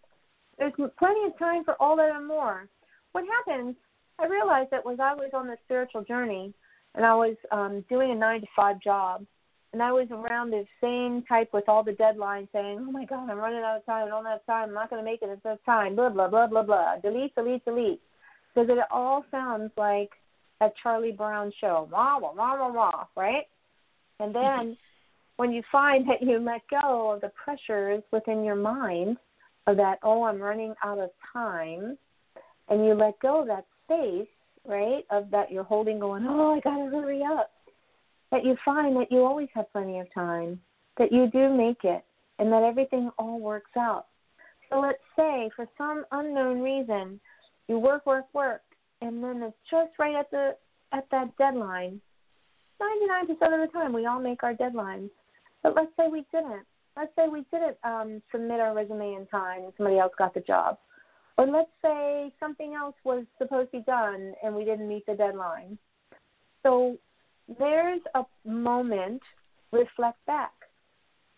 There's plenty of time for all that and more. What happens, I realized that was I was on this spiritual journey and I was um, doing a nine to five job, and I was around the same type with all the deadlines saying, oh my God, I'm running out of time. I don't have time. I'm not going to make it at this time. Blah, blah, blah, blah, blah. Delete, delete, delete. Because it all sounds like a Charlie Brown show. Wah, wah, wah, wah, wah, right? And then when you find that you let go of the pressures within your mind of that, oh, I'm running out of time, and you let go of that space, right, of that you're holding going, oh, I got to hurry up, that you find that you always have plenty of time, that you do make it, and that everything all works out. So let's say for some unknown reason, you work, work, work, and then it's just right at the at that deadline. 99% of the time, we all make our deadlines. But let's say we didn't. Let's say we didn't um, submit our resume in time and somebody else got the job. Or let's say something else was supposed to be done and we didn't meet the deadline. So there's a moment, reflect back.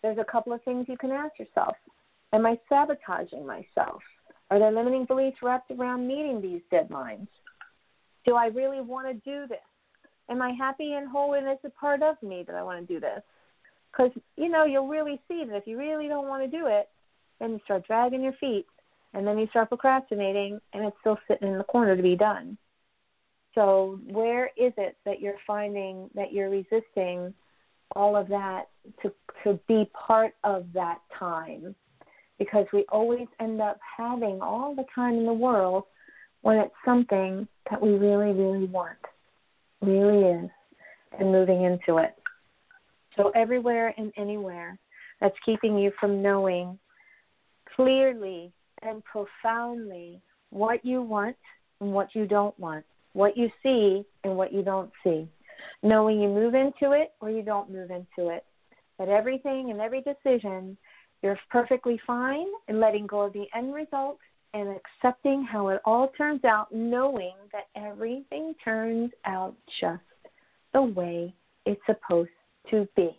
There's a couple of things you can ask yourself. Am I sabotaging myself? Are there limiting beliefs wrapped around meeting these deadlines? Do I really want to do this? Am I happy and whole and it's a part of me that I want to do this? Because, you know, you'll really see that if you really don't want to do it, then you start dragging your feet and then you start procrastinating and it's still sitting in the corner to be done. So, where is it that you're finding that you're resisting all of that to, to be part of that time? Because we always end up having all the time in the world when it's something that we really, really want, really is, and moving into it. So, everywhere and anywhere that's keeping you from knowing clearly and profoundly what you want and what you don't want, what you see and what you don't see, knowing you move into it or you don't move into it. That everything and every decision, you're perfectly fine and letting go of the end result and accepting how it all turns out, knowing that everything turns out just the way it's supposed to be.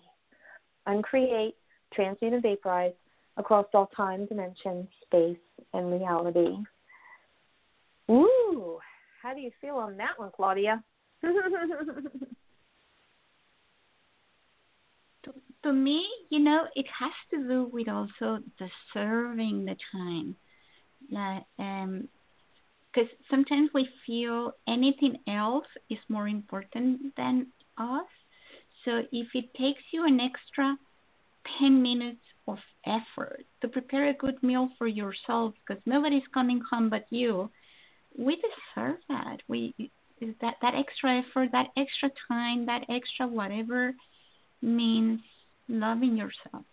Uncreate, transmute, and vaporize across all time, dimension, space, and reality. Ooh, How do you feel on that one, Claudia? to, to me, you know, it has to do with also deserving the time like um because sometimes we feel anything else is more important than us so if it takes you an extra 10 minutes of effort to prepare a good meal for yourself because nobody's coming home but you we deserve that. We that that extra effort that extra time that extra whatever means loving yourself.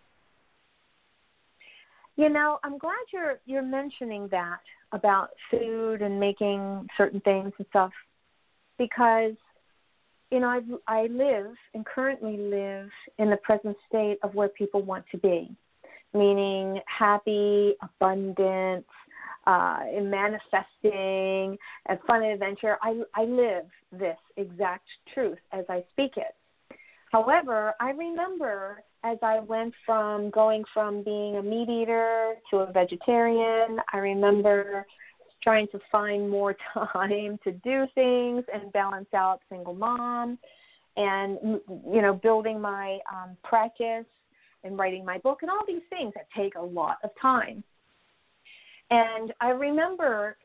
You know, I'm glad you're you're mentioning that about food and making certain things and stuff because you know, I I live and currently live in the present state of where people want to be, meaning happy, abundant, uh, in manifesting and fun and adventure. I, I live this exact truth as I speak it. However, I remember as I went from going from being a meat eater to a vegetarian, I remember trying to find more time to do things and balance out single mom and you know building my um, practice and writing my book and all these things that take a lot of time. And i remember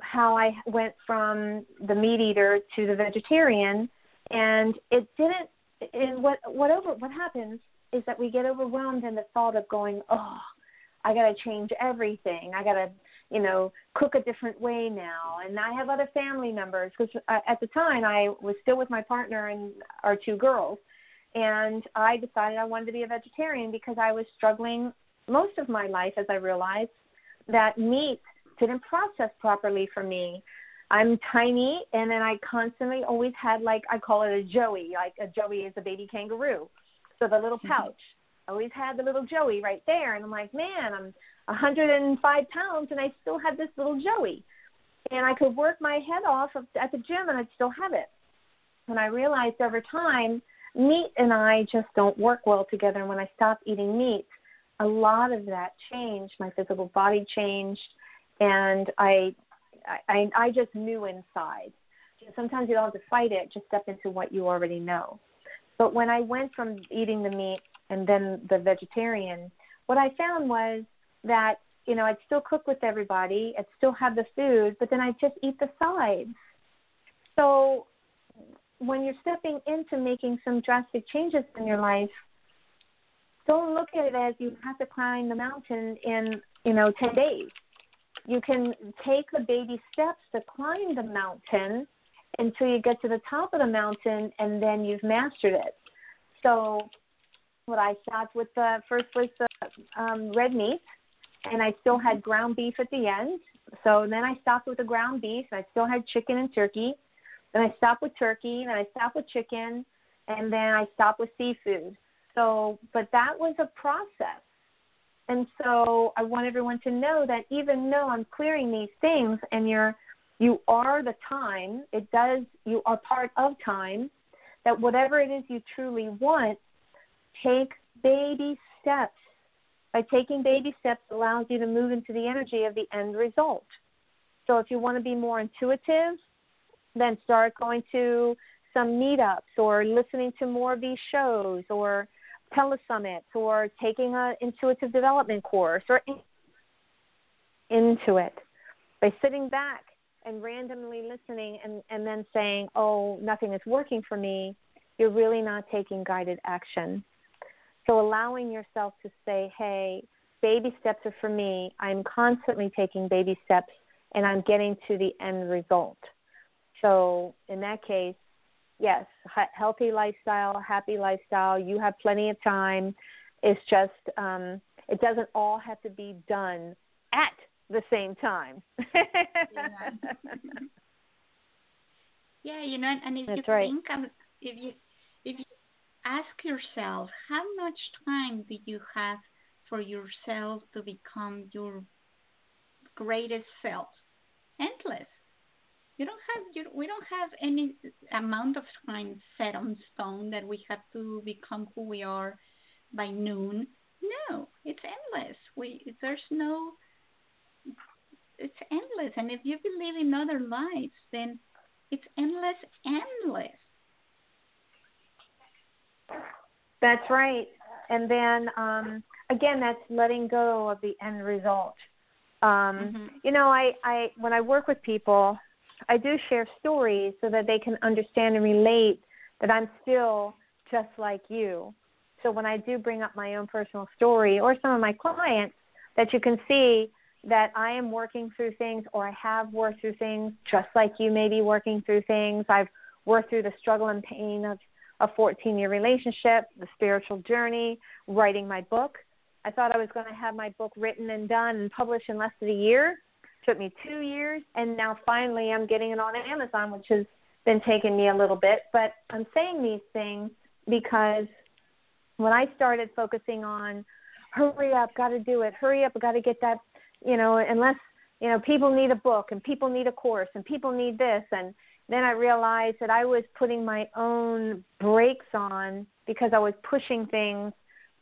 how i went from the meat eater to the vegetarian and it didn't and what what over what happens is that we get overwhelmed in the thought of going oh i got to change everything. I got to you know, cook a different way now. And I have other family members because uh, at the time I was still with my partner and our two girls. And I decided I wanted to be a vegetarian because I was struggling most of my life as I realized that meat didn't process properly for me. I'm tiny and then I constantly always had like I call it a joey, like a joey is a baby kangaroo. So the little pouch. I always had the little joey right there and I'm like, man, I'm 105 pounds and I still had this little Joey. And I could work my head off at the gym and I'd still have it. And I realized over time, meat and I just don't work well together. And when I stopped eating meat, a lot of that changed. My physical body changed, and I, I, I just knew inside. Sometimes you don't have to fight it; just step into what you already know. But when I went from eating the meat and then the vegetarian, what I found was that you know I'd still cook with everybody, I'd still have the food, but then I'd just eat the sides. So when you're stepping into making some drastic changes in your life, don't look at it as you have to climb the mountain in you know 10 days. You can take the baby steps to climb the mountain until you get to the top of the mountain, and then you've mastered it. So, what I stopped with the first was the um, red meat, and I still had ground beef at the end. So then I stopped with the ground beef, and I still had chicken and turkey. Then I stopped with turkey, then I stopped with chicken, and then I stopped with seafood. So, but that was a process. And so I want everyone to know that even though I'm clearing these things and you're you are the time, it does you are part of time, that whatever it is you truly want, take baby steps by taking baby steps allows you to move into the energy of the end result. So if you want to be more intuitive, then start going to some meetups or listening to more of these shows or telesummits or taking an intuitive development course or into it by sitting back and randomly listening and, and then saying, oh, nothing is working for me, you're really not taking guided action. So allowing yourself to say, hey, baby steps are for me. I'm constantly taking baby steps and I'm getting to the end result. So in that case, yes, healthy lifestyle, happy lifestyle. You have plenty of time. It's just um, it doesn't all have to be done at the same time. yeah. yeah, you know, and if That's you right. think um, if you if you ask yourself how much time do you have for yourself to become your greatest self? Endless. You don't have you, we don't have any amount of time set on stone that we have to become who we are by noon. No, it's endless. We there's no it's endless. And if you believe in other lives, then it's endless, endless. That's right. And then um, again, that's letting go of the end result. Um, mm-hmm. You know, I, I when I work with people, I do share stories so that they can understand and relate that I'm still just like you. So when I do bring up my own personal story or some of my clients, that you can see that I am working through things or I have worked through things just like you may be working through things. I've worked through the struggle and pain of a 14 year relationship, the spiritual journey, writing my book. I thought I was going to have my book written and done and published in less than a year. It took me two years, and now finally I'm getting it on Amazon, which has been taking me a little bit. But I'm saying these things because when I started focusing on hurry up, got to do it, hurry up, got to get that, you know, unless you know, people need a book and people need a course and people need this and then I realized that I was putting my own brakes on because I was pushing things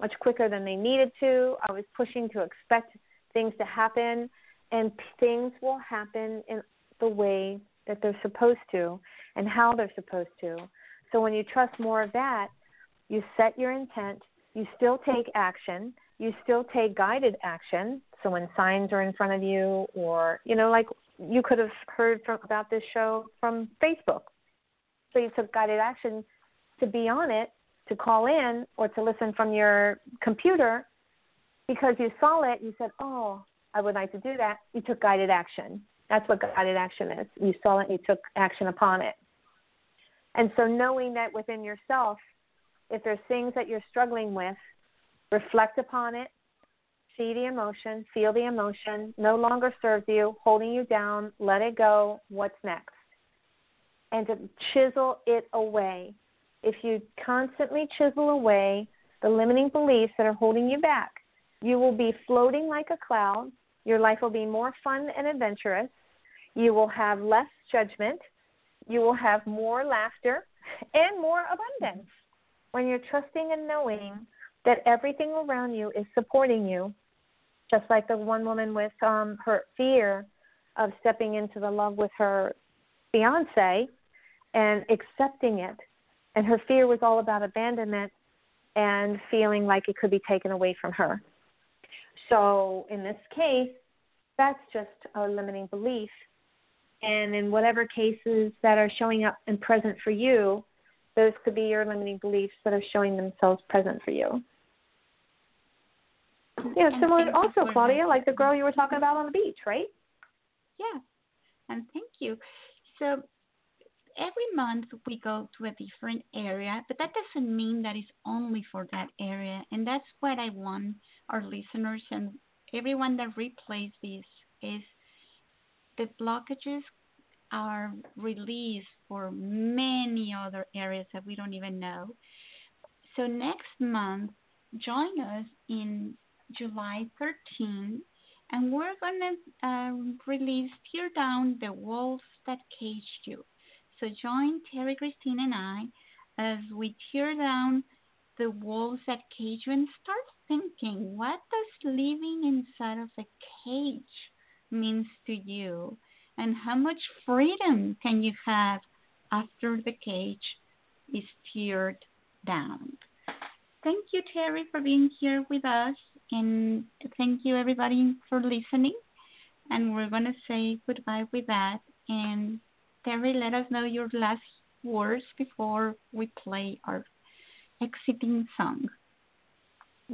much quicker than they needed to. I was pushing to expect things to happen, and things will happen in the way that they're supposed to and how they're supposed to. So when you trust more of that, you set your intent, you still take action, you still take guided action. So when signs are in front of you, or, you know, like you could have heard from, about this show from Facebook. So you took guided action to be on it, to call in, or to listen from your computer because you saw it. You said, "Oh, I would like to do that." You took guided action. That's what guided action is. You saw it, you took action upon it. And so, knowing that within yourself, if there's things that you're struggling with, reflect upon it, see the emotion, feel the emotion, no longer serves you, holding you down, let it go, what's next? And to chisel it away. If you constantly chisel away the limiting beliefs that are holding you back, you will be floating like a cloud. Your life will be more fun and adventurous. You will have less judgment. You will have more laughter and more abundance. When you're trusting and knowing that everything around you is supporting you, just like the one woman with um, her fear of stepping into the love with her fiance and accepting it. And her fear was all about abandonment and feeling like it could be taken away from her. So in this case, that's just a limiting belief. And in whatever cases that are showing up and present for you, those could be your limiting beliefs that are showing themselves present for you. Yeah, similar also, Claudia, like the girl you were talking about on the beach, right? Yeah, and thank you. So every month we go to a different area, but that doesn't mean that it's only for that area. And that's what I want our listeners and everyone that replays this is the blockages are released for many other areas that we don't even know. So next month, join us in July 13, and we're going to uh, release Tear Down the Walls That Caged You. So join Terrie, Christine, and I as we tear down the walls that cage you and start thinking what does living inside of a cage means to you and how much freedom can you have after the cage is teared down. Thank you, Terrie, for being here with us. And thank you, everybody, for listening. And we're going to say goodbye with that. And Terrie, let us know your last words before we play our exiting song.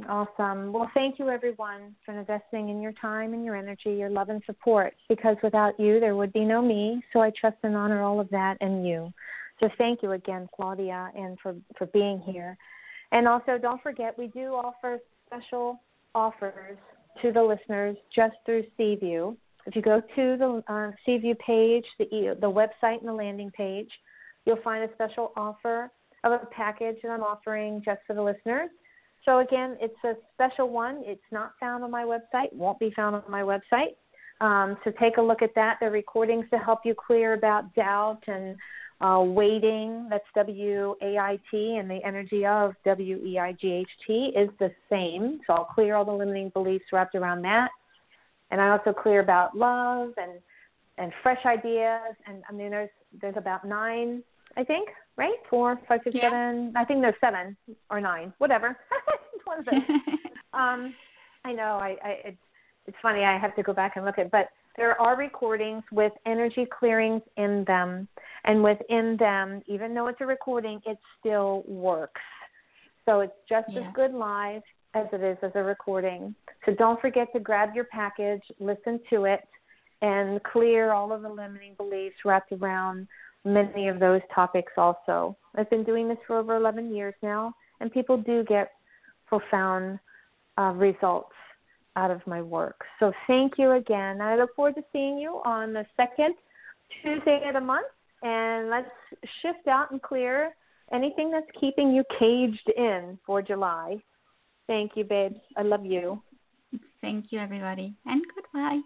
Awesome. Well, thank you, everyone, for investing in your time and your energy, your love and support. Because without you, there would be no me. So I trust and honor all of that and you. So thank you again, Claudia, and for, for being here. And also, don't forget, we do offer special offers to the listeners just through C View. If you go to the uh, C View page, the, the website and the landing page, you'll find a special offer of a package that I'm offering just for the listeners. So again, it's a special one. It's not found on my website. Won't be found on my website. Um, so take a look at that. The recordings to help you clear about doubt and uh, waiting, that's W A I T, and the energy of W E I G H T is the same. So I'll clear all the limiting beliefs wrapped around that. And I also clear about love and and fresh ideas. And I mean, there's there's about nine, I think, right? Four, five, six, yeah. seven. I think there's seven or nine, whatever. One of those. um, I know. I, I it's it's funny. I have to go back and look at, but there are recordings with energy clearings in them. And within them, even though it's a recording, it still works. So it's just yeah. as good live as it is as a recording. So don't forget to grab your package, listen to it, and clear all of the limiting beliefs wrapped around many of those topics also. I've been doing this for over 11 years now, and people do get profound uh, results out of my work. So thank you again. I look forward to seeing you on the second Tuesday of the month. And let's shift out and clear anything that's keeping you caged in for July. Thank you, babes. I love you. Thank you, everybody. And goodbye.